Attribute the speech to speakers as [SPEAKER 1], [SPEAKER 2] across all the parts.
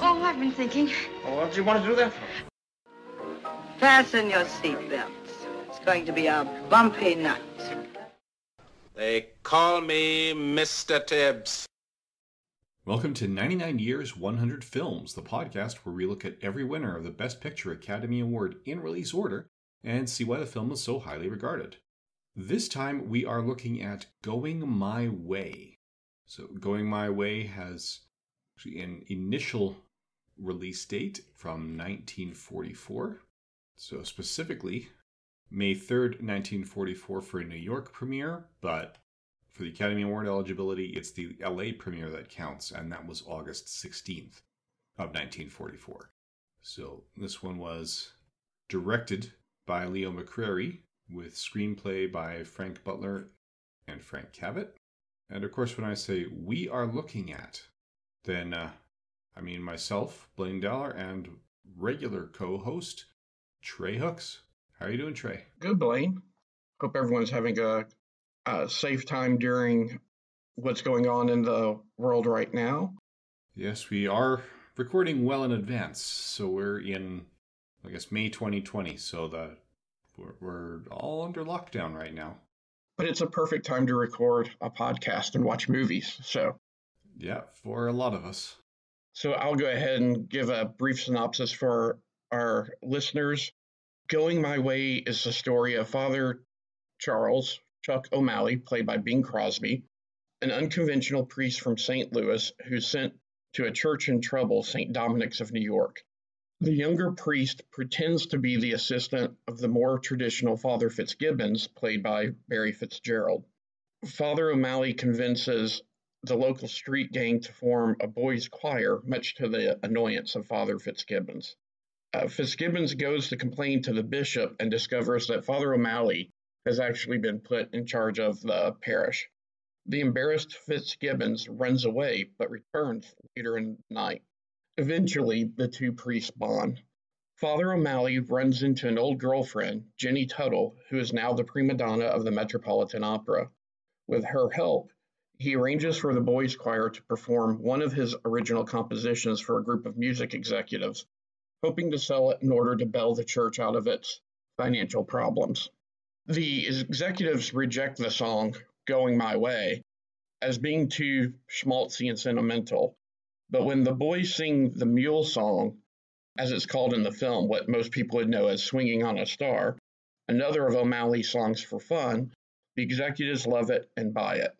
[SPEAKER 1] Oh, I've been thinking.
[SPEAKER 2] Well, what do you want to do that for?
[SPEAKER 1] Fasten your seatbelts. It's going to be a bumpy night.
[SPEAKER 3] They call me Mr. Tibbs.
[SPEAKER 4] Welcome to 99 Years, 100 Films, the podcast where we look at every winner of the Best Picture Academy Award in release order and see why the film is so highly regarded. This time we are looking at Going My Way. So, Going My Way has actually an initial release date from 1944. So, specifically, May 3rd, 1944 for a New York premiere, but for the Academy Award eligibility, it's the LA premiere that counts, and that was August 16th of 1944. So, this one was directed by Leo McCarey with screenplay by Frank Butler and Frank Cavett. And of course, when I say we are looking at, then uh, I mean myself, Blaine Dowler, and regular co-host Trey Hooks. How are you doing, Trey?
[SPEAKER 2] Good, Blaine. Hope everyone's having a, a safe time during what's going on in the world right now.
[SPEAKER 4] Yes, we are recording well in advance, so we're in, I guess, May 2020. So that we're, we're all under lockdown right now.
[SPEAKER 2] But it's a perfect time to record a podcast and watch movies. So,
[SPEAKER 4] yeah, for a lot of us.
[SPEAKER 2] So, I'll go ahead and give a brief synopsis for our listeners. Going My Way is the story of Father Charles Chuck O'Malley, played by Bing Crosby, an unconventional priest from St. Louis who's sent to a church in trouble, St. Dominic's of New York. The younger priest pretends to be the assistant of the more traditional Father Fitzgibbons, played by Barry Fitzgerald. Father O'Malley convinces the local street gang to form a boys' choir, much to the annoyance of Father Fitzgibbons. Uh, Fitzgibbons goes to complain to the bishop and discovers that Father O'Malley has actually been put in charge of the parish. The embarrassed Fitzgibbons runs away but returns later in the night. Eventually, the two priests bond. Father O'Malley runs into an old girlfriend, Jenny Tuttle, who is now the prima donna of the Metropolitan Opera. With her help, he arranges for the boys' choir to perform one of his original compositions for a group of music executives, hoping to sell it in order to bail the church out of its financial problems. The executives reject the song, Going My Way, as being too schmaltzy and sentimental. But when the boys sing the mule song, as it's called in the film, what most people would know as Swinging on a Star, another of O'Malley's songs for fun, the executives love it and buy it.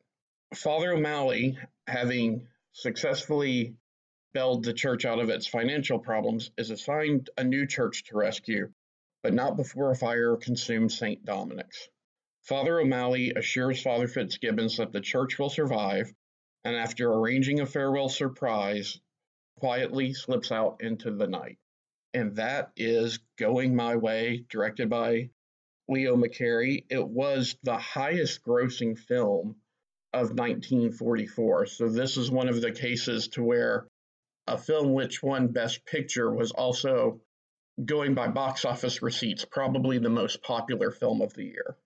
[SPEAKER 2] Father O'Malley, having successfully bailed the church out of its financial problems, is assigned a new church to rescue, but not before a fire consumes St. Dominic's. Father O'Malley assures Father Fitzgibbons that the church will survive, and after arranging a farewell surprise, quietly slips out into the night. And that is Going My Way, directed by Leo McCarey. It was the highest grossing film of 1944. So this is one of the cases to where a film which won Best Picture was also going by box office receipts, probably the most popular film of the year.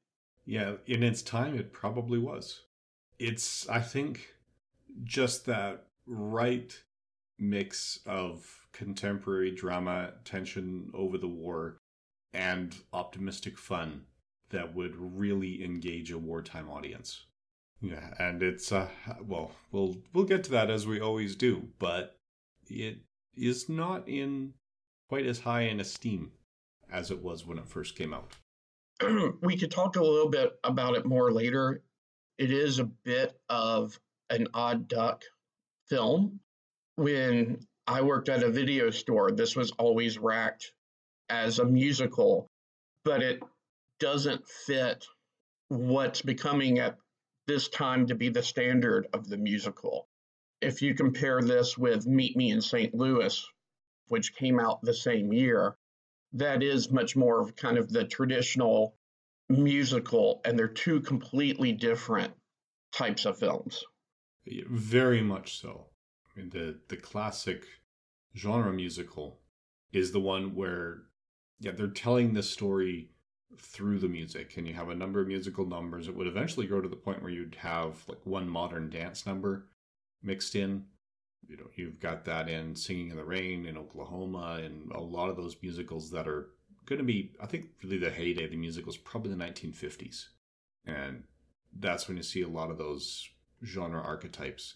[SPEAKER 4] Yeah, in its time, it probably was. It's, I think, just that right mix of contemporary drama, tension over the war, and optimistic fun that would really engage a wartime audience. Yeah, and it's uh well, we'll we'll get to that as we always do, but it is not in quite as high in esteem as it was when it first came out.
[SPEAKER 2] we could talk a little bit about it more later. It is a bit of an odd duck film. When I worked at a video store, this was always racked as a musical, but it doesn't fit what's becoming at this time to be the standard of the musical. If you compare this with Meet Me in St. Louis which came out the same year, that is much more of kind of the traditional musical, and they're two completely different types of films.
[SPEAKER 4] Very much so. I mean, the the classic genre musical is the one where, yeah, they're telling the story through the music, and you have a number of musical numbers. It would eventually grow to the point where you'd have like one modern dance number mixed in. You know, you've got that in Singing in the Rain in Oklahoma, and a lot of those musicals that are going to be, I think, really the heyday of the musicals, probably the 1950s, and that's when you see a lot of those genre archetypes.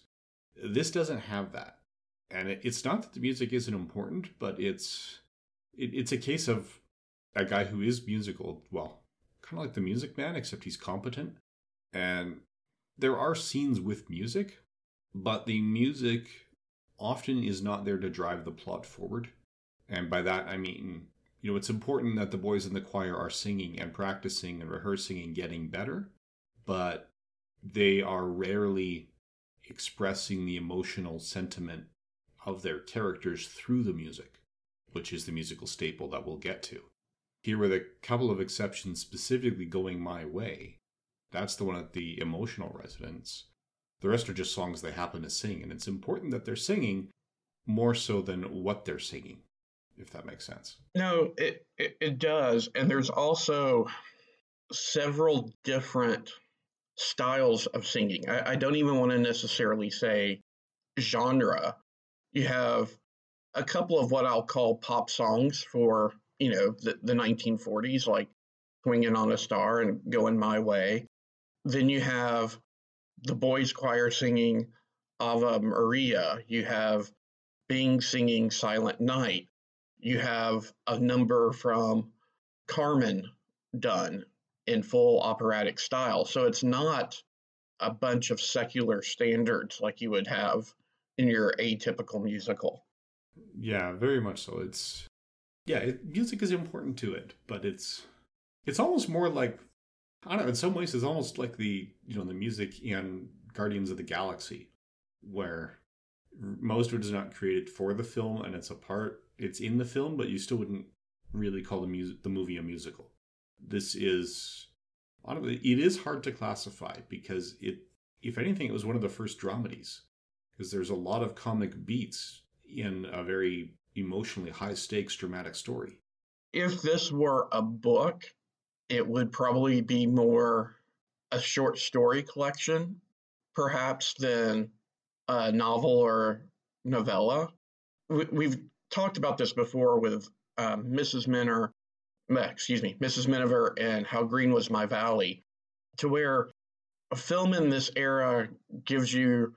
[SPEAKER 4] This doesn't have that, and it, it's not that the music isn't important, but it's it, it's a case of a guy who is musical, well, kind of like the Music Man, except he's competent, and there are scenes with music, but the music often is not there to drive the plot forward. And by that, I mean, you know, it's important that the boys in the choir are singing and practicing and rehearsing and getting better, but they are rarely expressing the emotional sentiment of their characters through the music, which is the musical staple that we'll get to. Here, with a couple of exceptions specifically going my way, that's the one at the emotional resonance. The rest are just songs they happen to sing, and it's important that they're singing more so than what they're singing, if that makes sense.
[SPEAKER 2] No, it, it, it does. And there's also several different styles of singing. I, I don't even want to necessarily say genre. You have a couple of what I'll call pop songs for, you know, the, the 1940s, like Swinging on a Star and Going My Way. Then you have the boys' choir singing Ave Maria. You have Bing singing Silent Night. You have a number from Carmen done in full operatic style. So it's not a bunch of secular standards like you would have in your atypical musical.
[SPEAKER 4] Yeah, very much so. It's yeah, it, music is important to it, but it's it's almost more like I don't know. In some ways, it's almost like the you know the music in Guardians of the Galaxy, where most of it is not created for the film and it's a part. It's in the film, but you still wouldn't really call the music the movie a musical. This is I don't, it is hard to classify because it, if anything, it was one of the first dramedies because there's a lot of comic beats in a very emotionally high stakes dramatic story.
[SPEAKER 2] If this were a book, it would probably be more a short story collection, perhaps, than a novel or novella. We've talked about this before with um, Mrs. Minner, excuse me, Mrs. Miniver and How Green Was My Valley, to where a film in this era gives you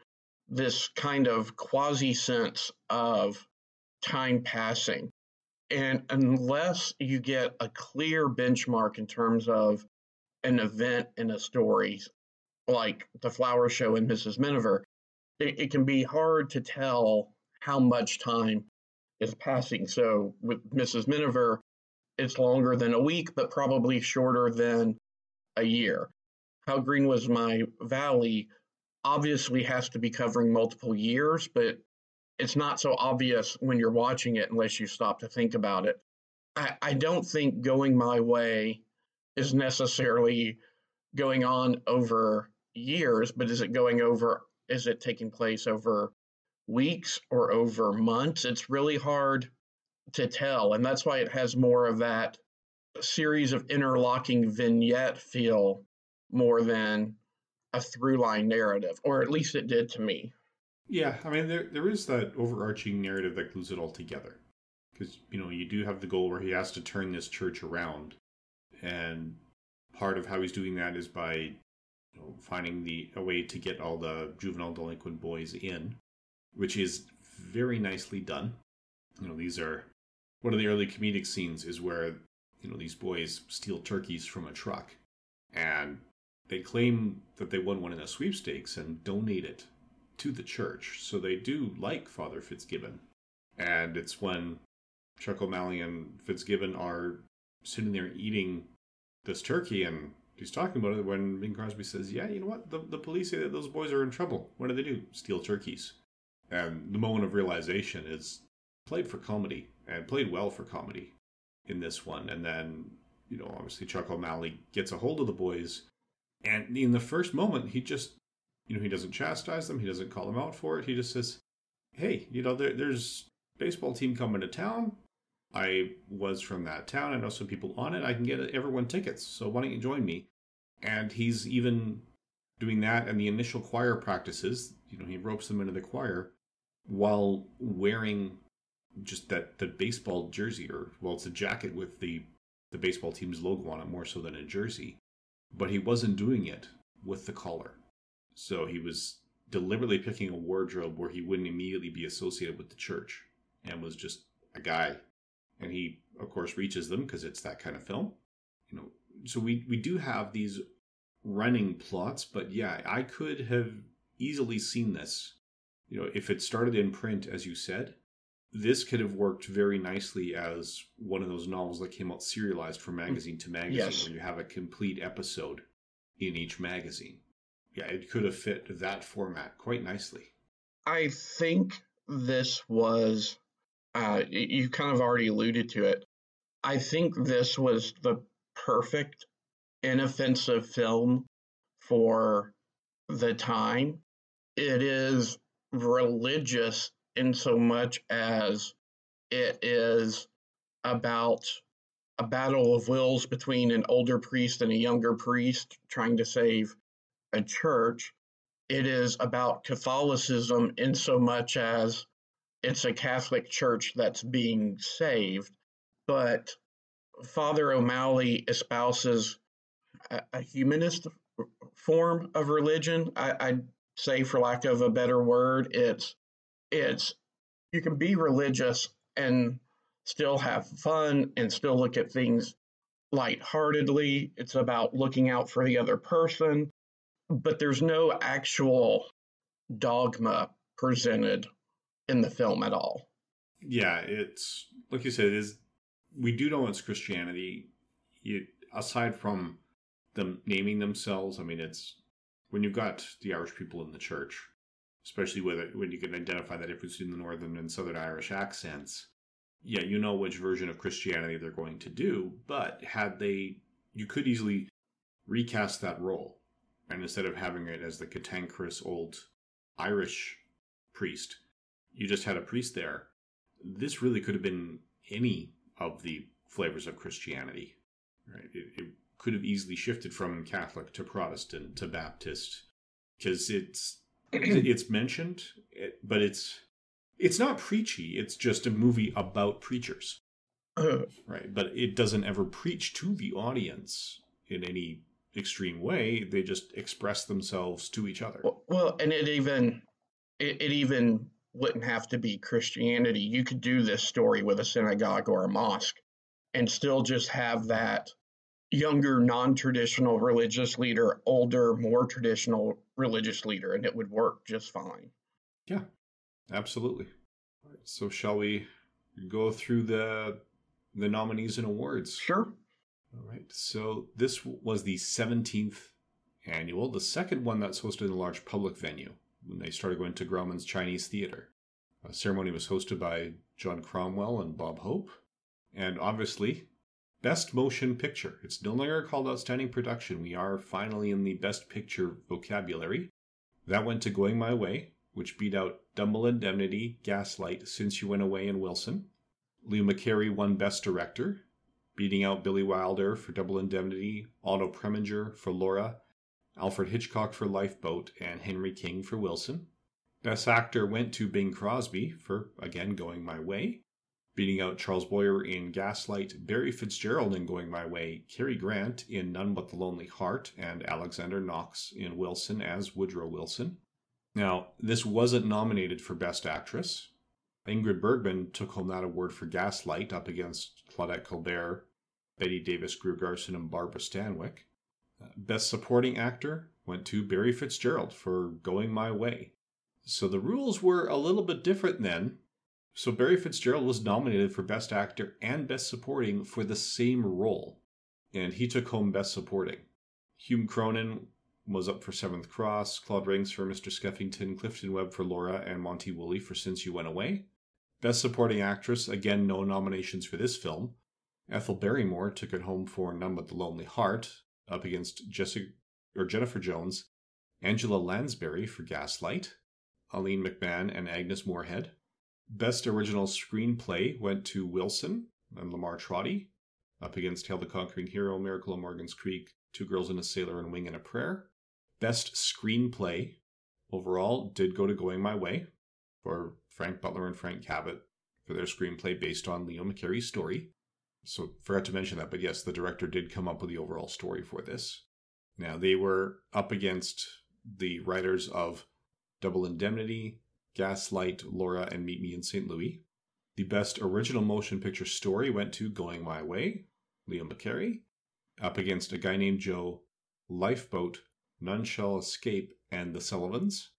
[SPEAKER 2] this kind of quasi sense of time passing. And unless you get a clear benchmark in terms of an event in a story, like the flower show in Mrs. Miniver, it, it can be hard to tell how much time is passing. So with Mrs. Miniver, it's longer than a week, but probably shorter than a year. How Green Was My Valley obviously has to be covering multiple years, but it's not so obvious when you're watching it unless you stop to think about it. I, I don't think going my way is necessarily going on over years, but is it going over, is it taking place over weeks or over months? It's really hard to tell. And that's why it has more of that series of interlocking vignette feel more than a through line narrative, or at least it did to me.
[SPEAKER 4] Yeah, I mean, there there is that overarching narrative that glues it all together, because you know you do have the goal where he has to turn this church around, and part of how he's doing that is by you know, finding the a way to get all the juvenile delinquent boys in, which is very nicely done. You know, these are one of the early comedic scenes is where you know these boys steal turkeys from a truck, and they claim that they won one in a sweepstakes and donate it to the church. So they do like Father Fitzgibbon. And it's when Chuck O'Malley and Fitzgibbon are sitting there eating this turkey and he's talking about it when Bing Crosby says, Yeah, you know what? The, the police say that those boys are in trouble. What do they do? Steal turkeys. And the moment of realization is played for comedy and played well for comedy in this one. And then, you know, obviously Chuck O'Malley gets a hold of the boys. And in the first moment, he just, you know, he doesn't chastise them. He doesn't call them out for it. He just says, hey, you know, there, there's baseball team coming to town. I was from that town. I know some people on it. I can get everyone tickets. So why don't you join me? And he's even doing that and the initial choir practices. You know, he ropes them into the choir while wearing just that the baseball jersey or well it's a jacket with the the baseball team's logo on it more so than a jersey but he wasn't doing it with the collar so he was deliberately picking a wardrobe where he wouldn't immediately be associated with the church and was just a guy. And he of course reaches them because it's that kind of film. You know so we we do have these running plots but yeah i could have easily seen this. You know if it started in print as you said this could have worked very nicely as one of those novels that came out serialized from mm, magazine to magazine
[SPEAKER 2] Yes.
[SPEAKER 4] where you have a complete episode in each magazine yeah it could have fit that format quite nicely
[SPEAKER 2] I think this was, uh, you kind of already alluded to it. I think this was the perfect inoffensive film for the time. It is religious in so much as it is about a battle of wills between an older priest and a younger priest trying to save a church it is about Catholicism in so much as it's a Catholic church that's being saved. But Father O'Malley espouses a, a humanist form of religion. I, I'd say, for lack of a better word, it's it's you can be religious and still have fun and still look at things lightheartedly. It's about looking out for the other person but there's no actual dogma presented in the film at all.
[SPEAKER 4] yeah it's like you said it is we do know it's christianity it, aside from them naming themselves i mean it's when you've got the irish people in the church especially with it, when you can identify the difference between the northern and southern irish accents yeah you know which version of christianity they're going to do but had they you could easily recast that role and instead of having it as the cantankerous old irish priest you just had a priest there this really could have been any of the flavors of Christianity. Right? It, it could have easily shifted from Catholic to Protestant to Baptist because it's it's mentioned, it- but it's it's not preachy. It's just a movie about preachers, right? But it doesn't ever preach to the audience in any extreme way. They just express themselves to each other.
[SPEAKER 2] well, and it even it, it even wouldn't have to be Christianity. You could do this story with a synagogue or a mosque and still just have that younger non-traditional religious leader, older more traditional religious leader and it would work just fine.
[SPEAKER 4] Yeah, absolutely. Right, So shall we go through the the nominees and awards?
[SPEAKER 2] Sure.
[SPEAKER 4] All right. So this was the 17th annual, the second one that's hosted in a large public venue when they started going to Grauman's Chinese Theater. The ceremony was hosted by John Cromwell and Bob Hope. And obviously, Best Motion Picture. It's no longer called Outstanding Production. We are finally in the Best Picture vocabulary. That went to Going My Way, which beat out Double Indemnity, Gaslight, Since You Went Away, and Wilson. Leo McCarey won Best Director, beating out Billy Wilder for Double Indemnity, Otto Preminger for Laura, Alfred Hitchcock for Lifeboat, and Henry King for Wilson. Best Actor went to Bing Crosby for, again, Going My Way, beating out Charles Boyer in Gaslight, Barry Fitzgerald in Going My Way, Cary Grant in None But the Lonely Heart, and Alexander Knox in Wilson as Woodrow Wilson. Now, this wasn't nominated for Best Actress. Ingrid Bergman took home that award for Gaslight up against Claudette Colbert, Bette Davis Greer Garson, and Barbara Stanwyck. Uh, Best Supporting Actor went to Barry Fitzgerald for Going My Way. So the rules were a little bit different then. So Barry Fitzgerald was nominated for Best Actor and Best Supporting for the same role, and he took home Best Supporting. Hume Cronyn was up for Seventh Cross, Claude Rains for Mr. Skeffington, Clifton Webb for Laura, and Monty Woolley for Since You Went Away. Best Supporting Actress, again, no nominations for this film. Ethel Barrymore took it home for None But the Lonely Heart, up against Jessica or Jennifer Jones, Angela Lansbury for Gaslight, Aline McMahon and Agnes Moorehead. Best Original Screenplay went to Wilson and Lamar Trotti, up against Hail the Conquering Hero, Miracle on Morgan's Creek, Two Girls and a Sailor, and Wing and a Prayer. Best Screenplay overall did go to Going My Way for Frank Butler and Frank Cavett for their screenplay based on Leo McCarey's story. So, forgot to mention that, but yes, the director did come up with the overall story for this. Now, they were up against the writers of Double Indemnity, Gaslight, Laura, and Meet Me in St. Louis. The best original motion picture story went to Going My Way, Leo McCarey, up against a guy named Joe, Lifeboat, None Shall Escape, and The Sullivans.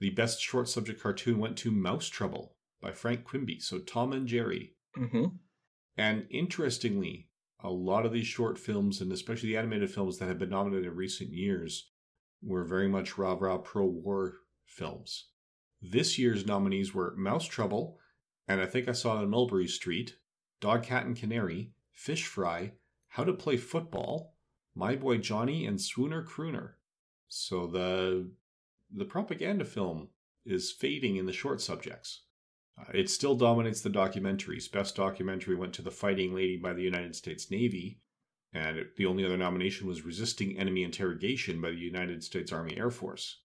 [SPEAKER 4] The best short subject cartoon went to Mouse Trouble by Frank Quimby, so Tom and Jerry.
[SPEAKER 2] Mm-hmm.
[SPEAKER 4] And interestingly, a lot of these short films, and especially the animated films that have been nominated in recent years, were very much rah rah pro war films. This year's nominees were Mouse Trouble, and I think I saw it on Mulberry Street, Dog, Cat, and Canary, Fish Fry, How to Play Football, My Boy Johnny, and Swooner Crooner. So the the propaganda film is fading in the short subjects. Uh, it still dominates the documentaries. Best documentary went to The Fighting Lady by the United States Navy, and it, the only other nomination was Resisting Enemy Interrogation by the United States Army Air Force.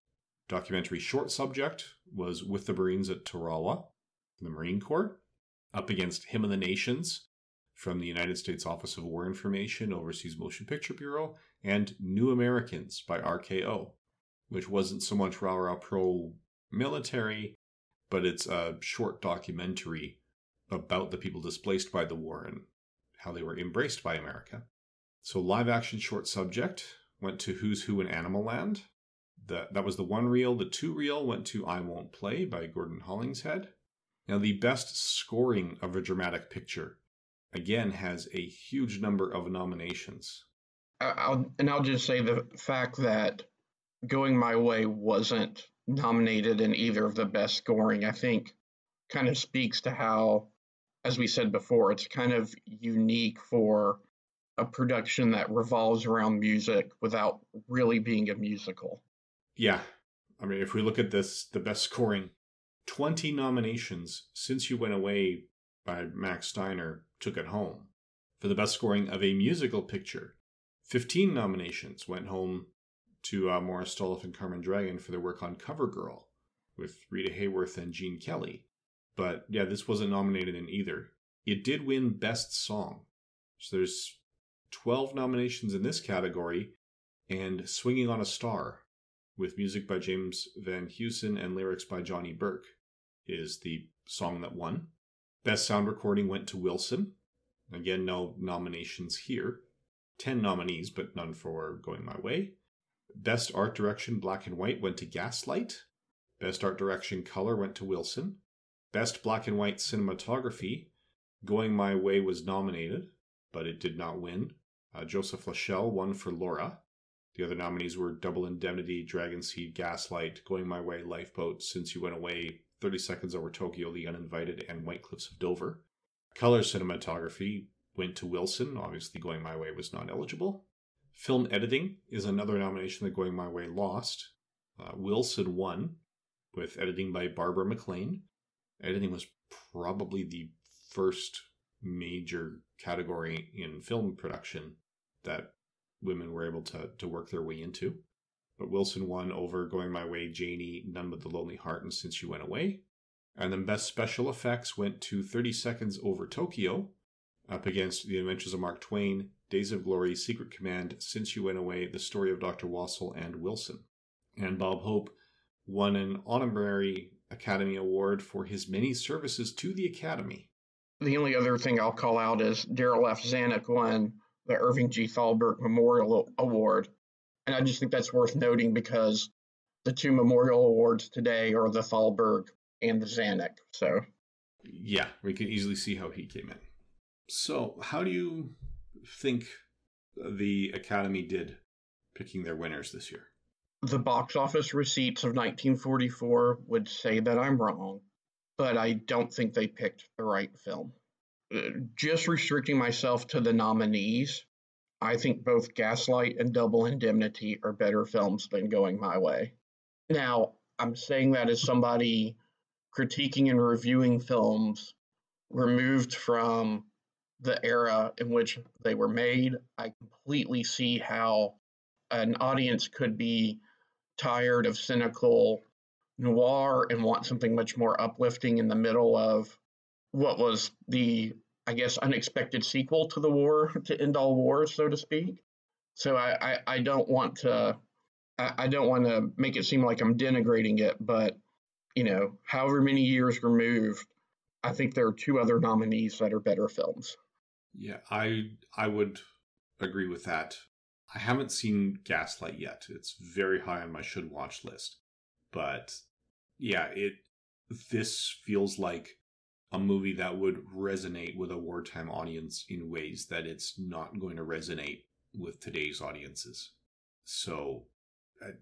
[SPEAKER 4] Documentary short subject was With the Marines at Tarawa, the Marine Corps, up against Hymn of the Nations from the United States Office of War Information, Overseas Motion Picture Bureau, and New Americans by RKO, which wasn't so much rah rah pro military, but it's a short documentary about the people displaced by the war and how they were embraced by America. So, live action short subject went to Who's Who in Animal Land. The, that was the one reel. The two reel went to I Won't Play by Gordon Hollingshead. Now, the best scoring of a dramatic picture, again, has a huge number of nominations.
[SPEAKER 2] I'll, and I'll just say the fact that Going My Way wasn't nominated in either of the best scoring, I think, kind of speaks to how, as we said before, it's kind of unique for a production that revolves around music without really being a musical.
[SPEAKER 4] Yeah. I mean, if we look at this, the best scoring, 20 nominations since you went away by Max Steiner took it home. For the best scoring of a musical picture, 15 nominations went home to uh, Maurice Stoloff and Carmen Dragon for their work on Covergirl with Rita Hayworth and Gene Kelly. But yeah, this wasn't nominated in either. It did win Best Song. So there's 12 nominations in this category, and Swinging on a Star, with music by James Van Heusen and lyrics by Johnny Burke, is the song that won. Best Sound Recording went to Wilson. Again, no nominations here. 10 nominees, but none for Going My Way. Best Art Direction Black and White went to Gaslight. Best Art Direction Color went to Wilson. Best Black and White Cinematography, Going My Way was nominated, but it did not win. Uh, Joseph LaShelle won for Laura. The other nominees were Double Indemnity, Dragon Seed, Gaslight, Going My Way, Lifeboat, Since You Went Away, 30 Seconds Over Tokyo, The Uninvited, and White Cliffs of Dover. Color cinematography went to Wilson. Obviously, Going My Way was not eligible. Film editing is another nomination that Going My Way lost. Uh, Wilson won with editing by Barbara McLean. Editing was probably the first major category in film production that women were able to, to work their way into. But Wilson won over Going My Way, Janie, None But the Lonely Heart, and Since You Went Away. And then Best Special Effects went to 30 Seconds Over Tokyo, up against The Adventures of Mark Twain, Days of Glory, Secret Command, Since You Went Away, The Story of Dr. Wassell, and Wilson. And Bob Hope won an honorary Academy Award for his many services to the Academy.
[SPEAKER 2] The only other thing I'll call out is Darryl F. Zanuck won the Irving G. Thalberg Memorial Award. And I just think that's worth noting because the two memorial awards today are the Thalberg and the Zanuck. So,
[SPEAKER 4] yeah, we can easily see how he came in. So, how do you think the Academy did picking their winners this year?
[SPEAKER 2] The box office receipts of 1944 would say that I'm wrong. but I don't think they picked the right film. Uh, just restricting myself to the nominees, I think both Gaslight and Double Indemnity are better films than Going My Way. Now, I'm saying that as somebody critiquing and reviewing films removed from the era in which they were made. I completely see how an audience could be tired of cynical noir and want something much more uplifting in the middle of what was the, I guess, unexpected sequel to the war, to end all wars, so to speak. So I, I, I don't want to I, I don't want to make it seem like I'm denigrating it, but you know, however many years removed, I think there are two other nominees that are better films.
[SPEAKER 4] Yeah, I I would agree with that. I haven't seen Gaslight yet. It's very high on my should watch list. But yeah, it this feels like a movie that would resonate with a wartime audience in ways that it's not going to resonate with today's audiences. So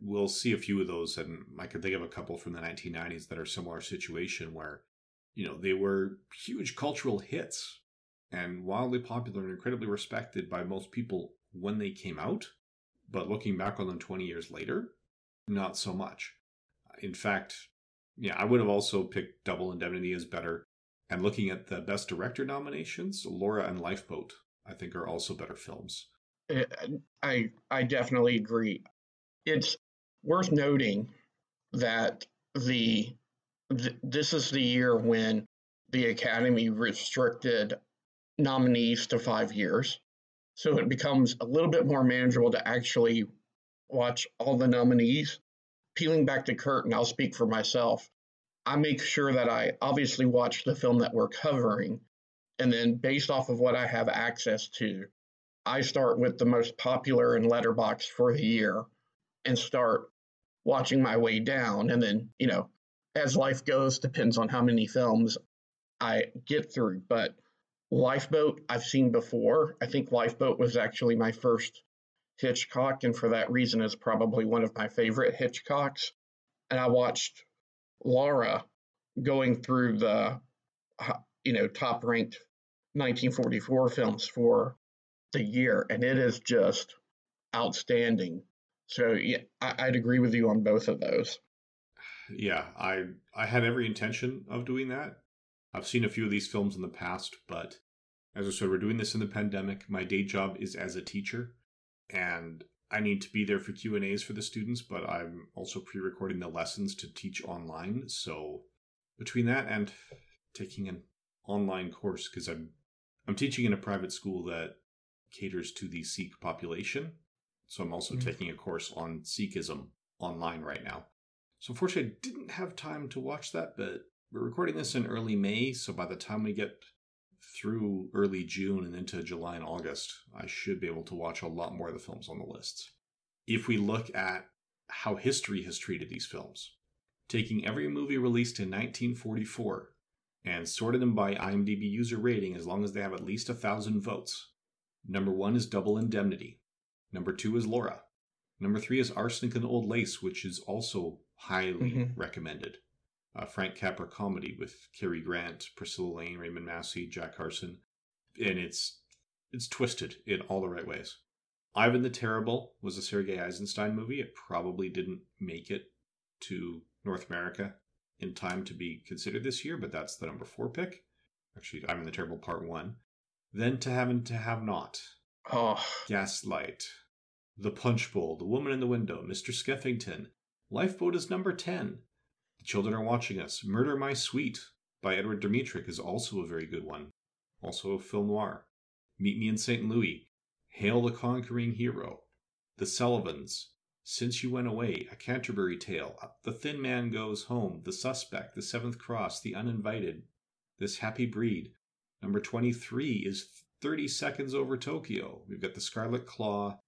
[SPEAKER 4] we'll see a few of those, and I can think of a couple from the 1990s that are similar situation where, you know, they were huge cultural hits and wildly popular and incredibly respected by most people when they came out. But looking back on them 20 years later, not so much. In fact, yeah, I would have also picked Double Indemnity as better. And looking at the Best Director nominations, Laura and Lifeboat, I think, are also better films.
[SPEAKER 2] Uh, I I definitely agree. It's worth noting that the th- this is the year when the Academy restricted nominees to five years. So it becomes a little bit more manageable to actually watch all the nominees. Peeling back the curtain, I'll speak for myself. I make sure that I obviously watch the film that we're covering. And then, based off of what I have access to, I start with the most popular in Letterboxd for the year and start watching my way down. And then, you know, as life goes, depends on how many films I get through. But Lifeboat, I've seen before. I think Lifeboat was actually my first Hitchcock, and for that reason, is probably one of my favorite Hitchcocks. And I watched Laura going through the, you know, top ranked 1944 films for the year, and it is just outstanding. So yeah, I, would agree with you on both of those.
[SPEAKER 4] Yeah, I I had every intention of doing that. I've seen a few of these films in the past, but as I said, we're doing this in the pandemic. My day job is as a teacher, and I need to be there for Q and A's for the students. But I'm also pre-recording the lessons to teach online. So between that and taking an online course, because I'm I'm teaching in a private school that caters to the Sikh population, so I'm also mm-hmm. taking a course on Sikhism online right now. So unfortunately, I didn't have time to watch that, but we're recording this in early May, so by the time we get through early June and into July and August, I should be able to watch a lot more of the films on the list. If we look at how history has treated these films, taking every movie released in 1944 and sorted them by IMDb user rating as long as they have at least a thousand votes. Number one is Double Indemnity. Number two is Laura. Number three is Arsenic and Old Lace, which is also highly mm-hmm. recommended. A Frank Capra comedy with Cary Grant, Priscilla Lane, Raymond Massey, Jack Carson, and it's it's twisted in all the right ways. Ivan the Terrible was a Sergei Eisenstein movie. It probably didn't make it to North America in time to be considered this year, but that's the number four pick. Actually, Ivan the Terrible Part One. Then To Have and To Have Not.
[SPEAKER 2] Oh.
[SPEAKER 4] Gaslight. The Punch Bowl, The Woman in the Window, Mr. Skeffington. Lifeboat is number 10. Children Are Watching Us. Murder My Sweet by Edward Dmytryk is also a very good one. Also a film noir. Meet Me in St. Louis. Hail the Conquering Hero. The Sullivans. Since You Went Away, A Canterbury Tale, The Thin Man Goes Home, The Suspect, The Seventh Cross, The Uninvited, This Happy Breed. Number 23 is 30 Seconds Over Tokyo. We've got The Scarlet Claw,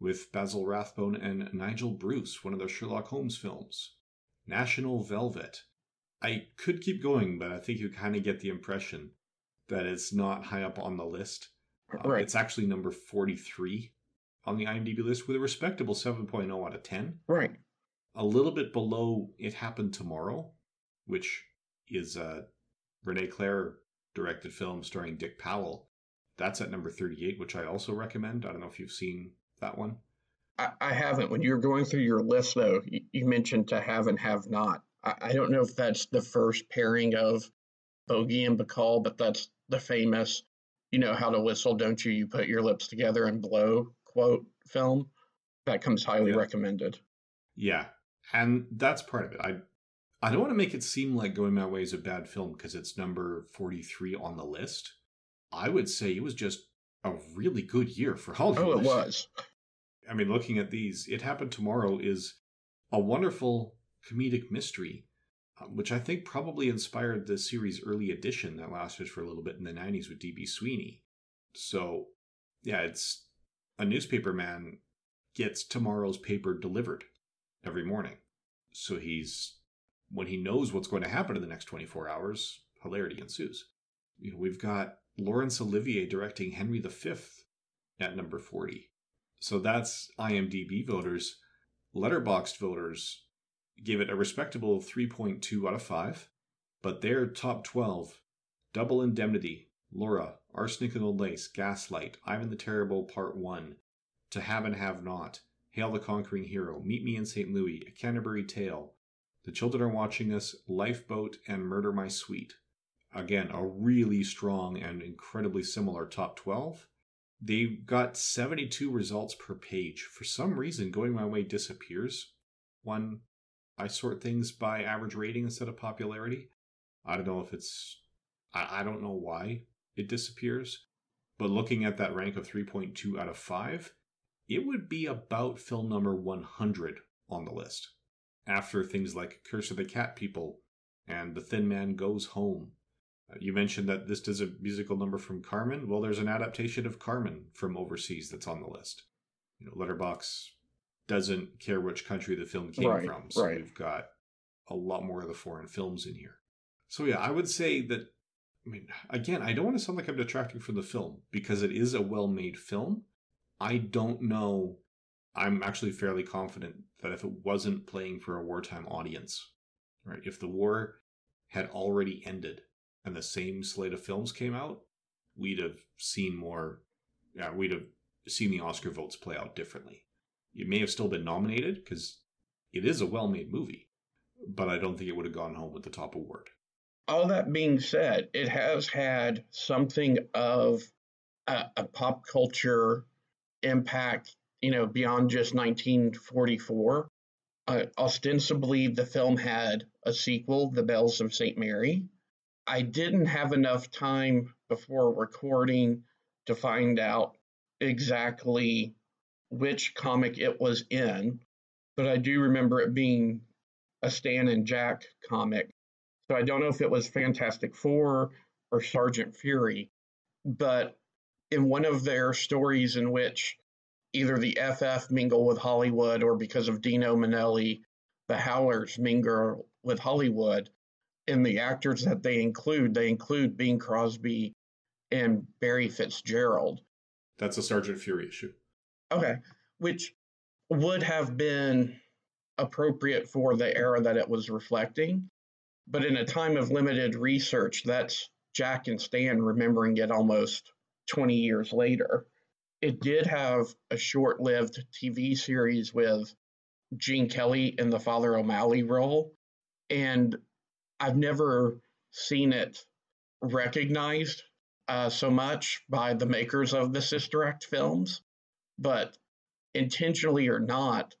[SPEAKER 4] with Basil Rathbone and Nigel Bruce, one of the Sherlock Holmes films. National Velvet. I could keep going, but I think you kind of get the impression that it's not high up on the list. Uh, right. It's actually number 43 on the IMDb list with a respectable 7.0 out of 10.
[SPEAKER 2] Right.
[SPEAKER 4] A little bit below It Happened Tomorrow, which is a Rene Clair directed film starring Dick Powell. That's at number 38, which I also recommend. I don't know if you've seen that one.
[SPEAKER 2] I, I haven't. When you were going through your list, though, you, you mentioned to have and have not. I, I don't know if that's the first pairing of Bogey and Bacall, but that's the famous, you know, how to whistle, don't you? You put your lips together and blow quote film. That comes highly
[SPEAKER 4] Yeah.
[SPEAKER 2] recommended.
[SPEAKER 4] Yeah, and that's part of it. I I don't want to make it seem like Going My Way is a bad film because it's number 43 on the list. I would say it was just a really good year for Hollywood.
[SPEAKER 2] Oh, it was.
[SPEAKER 4] I mean, looking at these, It Happened Tomorrow is a wonderful comedic mystery, uh, which I think probably inspired the series' early edition that lasted for a little bit in the 90s with D.B. Sweeney. So, yeah, it's a newspaper man gets tomorrow's paper delivered every morning. So he's, when he knows what's going to happen in the next 24 hours, hilarity ensues. You know, we've got Laurence Olivier directing Henry V at number 40. So that's IMDb voters. Letterboxd voters gave it a respectable 3.2 out of 5, but their top 12 Double Indemnity, Laura, Arsenic and Old Lace, Gaslight, Ivan the Terrible Part 1, To Have and Have Not, Hail the Conquering Hero, Meet Me in St. Louis, A Canterbury Tale, The Children Are Watching Us, Lifeboat, and Murder My Sweet. Again, a really strong and incredibly similar top 12. They got 72 results per page. For some reason, Going My Way disappears when I sort things by average rating instead of popularity. I don't know if it's. I, I don't know why it disappears. But looking at that rank of 3.2 out of 5, it would be about film number 100 on the list. After things like Curse of the Cat People and The Thin Man Goes Home. Uh, You mentioned that this is a musical number from Carmen. Well, there's an adaptation of Carmen from overseas that's on the list. You know, Letterboxd doesn't care which country the film came
[SPEAKER 2] Right,
[SPEAKER 4] from, so
[SPEAKER 2] right.
[SPEAKER 4] we've got a lot more of the foreign films in here. So yeah, I would say that. I mean, again, I don't want to sound like I'm detracting from the film because it is a well-made film. I don't know. I'm actually fairly confident that if it wasn't playing for a wartime audience, right, if the war had already ended and the same slate of films came out, we'd have seen more. Yeah, we'd have seen the Oscar votes play out differently. It may have still been nominated because it is a well-made movie, but I don't think it would have gone home with the top award.
[SPEAKER 2] All that being said, it has had something of a, a pop culture impact, you know, beyond just 1944. Uh, ostensibly, the film had a sequel, The Bells of St. Mary. I didn't have enough time before recording to find out exactly which comic it was in, but I do remember it being a Stan and Jack comic. So I don't know if it was Fantastic Four or Sergeant Fury, but in one of their stories in which either the FF mingle with Hollywood or because of Dino Manelli, the Howlers mingle with Hollywood, in the actors that they include, they include Bing Crosby and Barry Fitzgerald.
[SPEAKER 4] That's a Sergeant Fury issue.
[SPEAKER 2] Okay, which would have been appropriate for the era that it was reflecting. But in a time of limited research, that's Jack and Stan remembering it almost 20 years later. It did have a short lived TV series with Gene Kelly in the Father O'Malley role. And I've never seen it recognized uh, so much by the makers of the Sister Act films, but intentionally or not,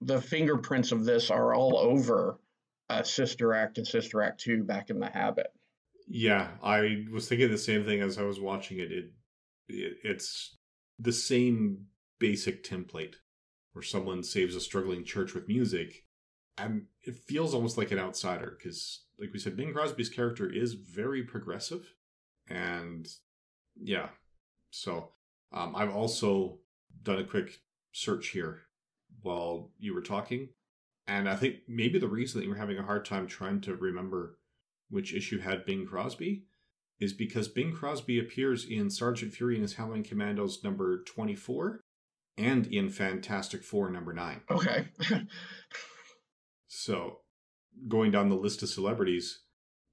[SPEAKER 2] the fingerprints of this are all over uh, Sister Act and Sister Act 2 back in the habit.
[SPEAKER 4] Yeah, I was thinking the same thing as I was watching it. It, it it's the same basic template where someone saves a struggling church with music, and it feels almost like an outsider because, like we said, Bing Crosby's character is very progressive, and yeah, so um, I've also done a quick search here while you were talking, and I think maybe the reason that you were having a hard time trying to remember which issue had Bing Crosby is because Bing Crosby appears in Sergeant Fury and his Howling Commandos number 24 and in Fantastic Four number 9.
[SPEAKER 2] Okay.
[SPEAKER 4] So, going down the list of celebrities,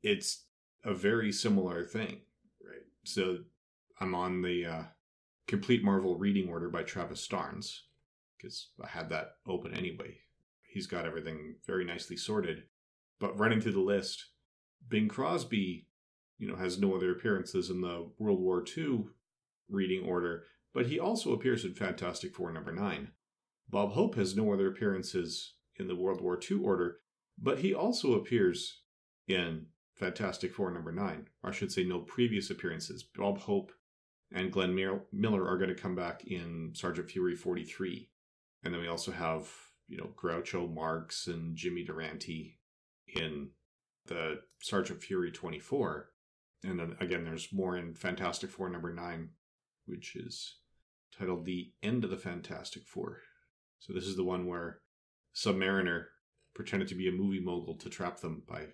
[SPEAKER 4] it's a very similar thing, right? So I'm on the uh, complete Marvel reading order by Travis Starnes because I had that open anyway. He's got everything very nicely sorted. But running through the list, Bing Crosby, you know, has no other appearances in the World War II reading order, but he also appears in Fantastic Four number nine. Bob Hope has no other appearances in the World War II order, but he also appears in Fantastic Four number nine. Or I should say, no previous appearances. Bob Hope and Glenn Miller are going to come back in Sergeant Fury 43. And then we also have, you know, Groucho Marx and Jimmy Durante in the Sergeant Fury 24. And then again, there's more in Fantastic Four number nine, which is titled The End of the Fantastic Four. So this is the one where Submariner pretended to be a movie mogul to trap them by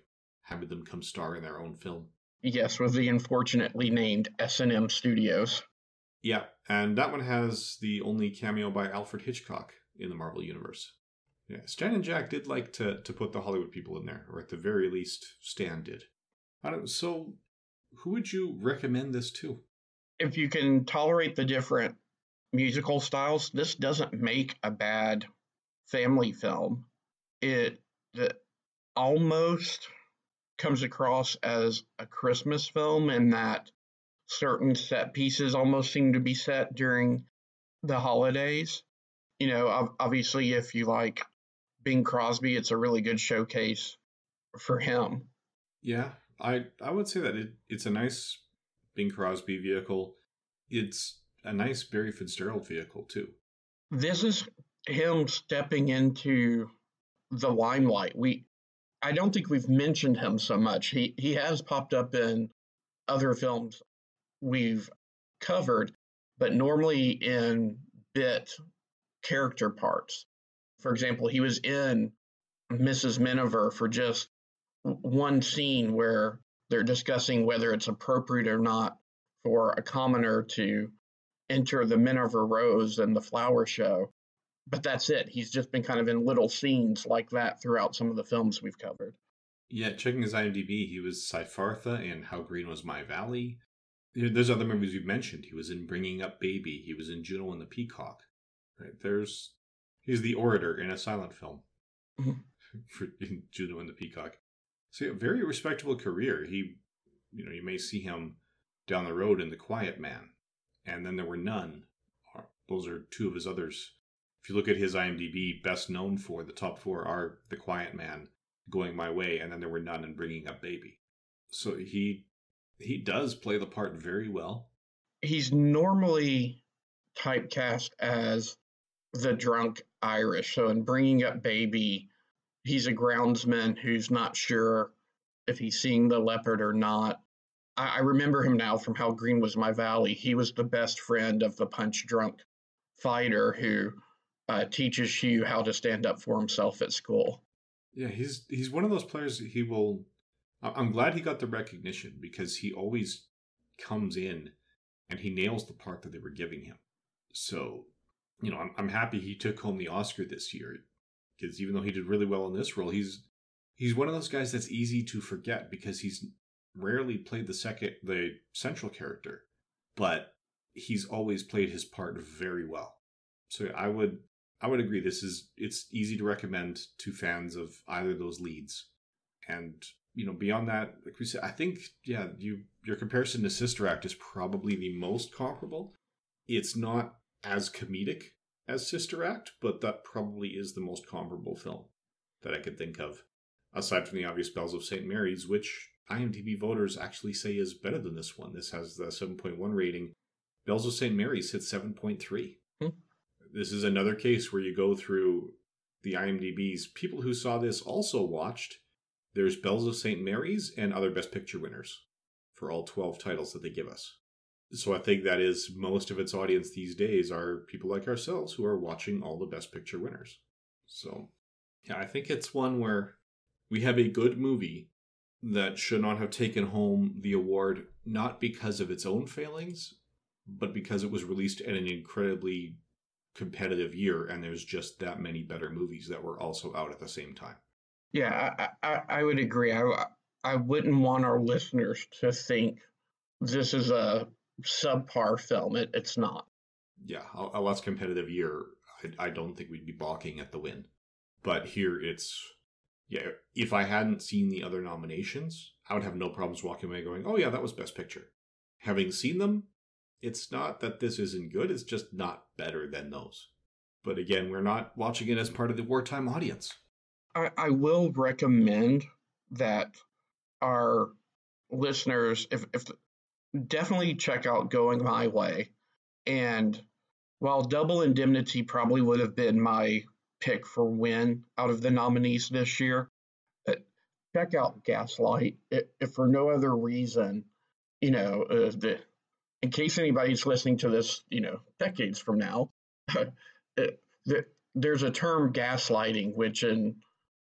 [SPEAKER 4] having them come star in their own film.
[SPEAKER 2] Yes, with the unfortunately named S&M Studios.
[SPEAKER 4] Yeah, and that one has the only cameo by Alfred Hitchcock in the Marvel Universe. Yeah, Stan and Jack did like to, to put the Hollywood people in there, or at the very least, Stan did. I don't, so, who would you recommend this to?
[SPEAKER 2] If you can tolerate the different musical styles, this doesn't make a bad family film. It almost comes across as a Christmas film in that certain set pieces almost seem to be set during the holidays. You know, obviously, if you like Bing Crosby, it's a really good showcase for him.
[SPEAKER 4] Yeah, I I would say that it, it's a nice Bing Crosby vehicle. It's a nice Barry Fitzgerald vehicle too.
[SPEAKER 2] This is him stepping into the limelight. We I don't think we've mentioned him so much. He he has popped up in other films we've covered, but normally in bit character parts. For example, he was in Mrs. Miniver for just one scene where they're discussing whether it's appropriate or not for a commoner to enter the Miniver Rose and the flower show. But that's it. He's just been kind of in little scenes like that throughout some of the films we've covered.
[SPEAKER 4] Yeah, checking his IMDb, he was Cyfartha in How Green Was My Valley. There's other movies we've mentioned. He was in Bringing Up Baby. He was in Juno and the Peacock. Right? There's he's the orator in a silent film
[SPEAKER 2] mm-hmm.
[SPEAKER 4] for in Juno and the Peacock. So yeah, very respectable career. He, you know, you may see him down the road in The Quiet Man, and then there were none. Those are two of his others. If you look at his IMDb, best known for the top four are The Quiet Man, Going My Way, and then there were none in Bringing Up Baby. So he he does play the part very well.
[SPEAKER 2] He's normally typecast as the drunk Irish. So in Bringing Up Baby, he's a groundsman who's not sure if he's seeing the leopard or not. I, I remember him now from How Green Was My Valley. He was the best friend of the punch drunk fighter who uh, teaches Hugh how to stand up for himself at school.
[SPEAKER 4] Yeah, he's he's one of those players. He will. I'm glad he got the recognition because he always comes in and he nails the part that they were giving him. So, you know, I'm I'm happy he took home the Oscar this year because even though he did really well in this role, he's he's one of those guys that's easy to forget because he's rarely played the second the central character, but he's always played his part very well. So I would I would agree this is it's easy to recommend to fans of either of those leads. And you know, beyond that, like we said, I think yeah, you your comparison to Sister Act is probably the most comparable. It's not as comedic as Sister Act, but that probably is the most comparable film that I could think of, aside from the obvious Bells of St. Mary's, which IMDb voters actually say is better than this one. This has the 7.1 rating. Bells of St. Mary's hit 7.3. This is another case where you go through the IMDb's people who saw this also watched. There's Bells of St. Mary's and other Best Picture winners for all 12 titles that they give us. So I think that is most of its audience these days are people like ourselves who are watching all the Best Picture winners. So yeah, I think it's one where we have a good movie that should not have taken home the award not because of its own failings, but because it was released at an incredibly competitive year and there's just that many better movies that were also out at the same time.
[SPEAKER 2] Yeah, I, I, I would agree. I, I wouldn't want our listeners to think this is a subpar film. It, it's not.
[SPEAKER 4] Yeah, a, a less competitive year. I, I don't think we'd be balking at the win. But here it's, yeah, if I hadn't seen the other nominations, I would have no problems walking away going, oh, yeah, that was Best Picture. Having seen them, it's not that this isn't good, it's just not better than those. But again, we're not watching it as part of the wartime audience.
[SPEAKER 2] I, I will recommend that our listeners, if, if definitely check out Going My Way. And while Double Indemnity probably would have been my pick for win out of the nominees this year, but check out Gaslight if, if for no other reason. You know, uh, the, in case anybody's listening to this, you know, decades from now, there's a term gaslighting, which in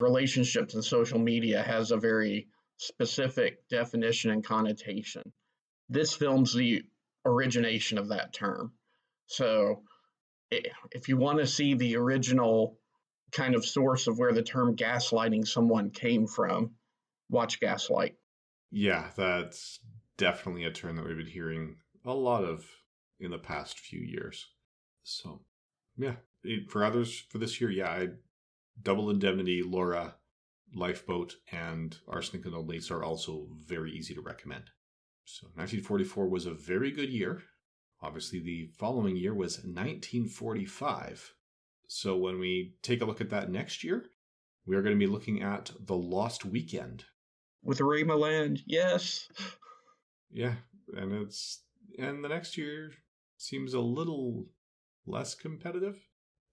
[SPEAKER 2] relationships and social media has a very specific definition and connotation. This film's the origination of that term. So if you want to see the original kind of source of where the term gaslighting someone came from, watch Gaslight.
[SPEAKER 4] Yeah, that's definitely a term that we've been hearing a lot of in the past few years. So, yeah, for others for this year, yeah, I Double Indemnity, Laura, Lifeboat, and Arsenic and Old Lace are also very easy to recommend. So 1944 was a very good year. Obviously, the following year was 1945. So when we take a look at that next year, we are going to be looking at The Lost Weekend.
[SPEAKER 2] With Ray Milland, yes.
[SPEAKER 4] Yeah, and it's and the next year seems a little less competitive.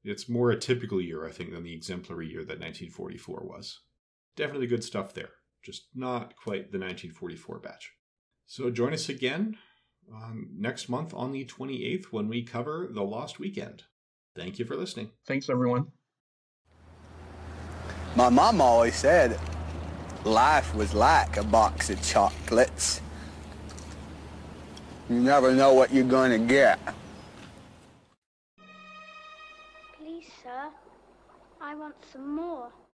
[SPEAKER 4] It's more a typical year, I think, than the exemplary year that 1944 was. Definitely good stuff there, just not quite the 1944 batch. So join us again um, next month on the 28th when we cover The Lost Weekend. Thank you for listening.
[SPEAKER 2] Thanks, everyone.
[SPEAKER 5] My mom always said life was like a box of chocolates. You never know what you're going to get.
[SPEAKER 6] Please, sir, I want some more.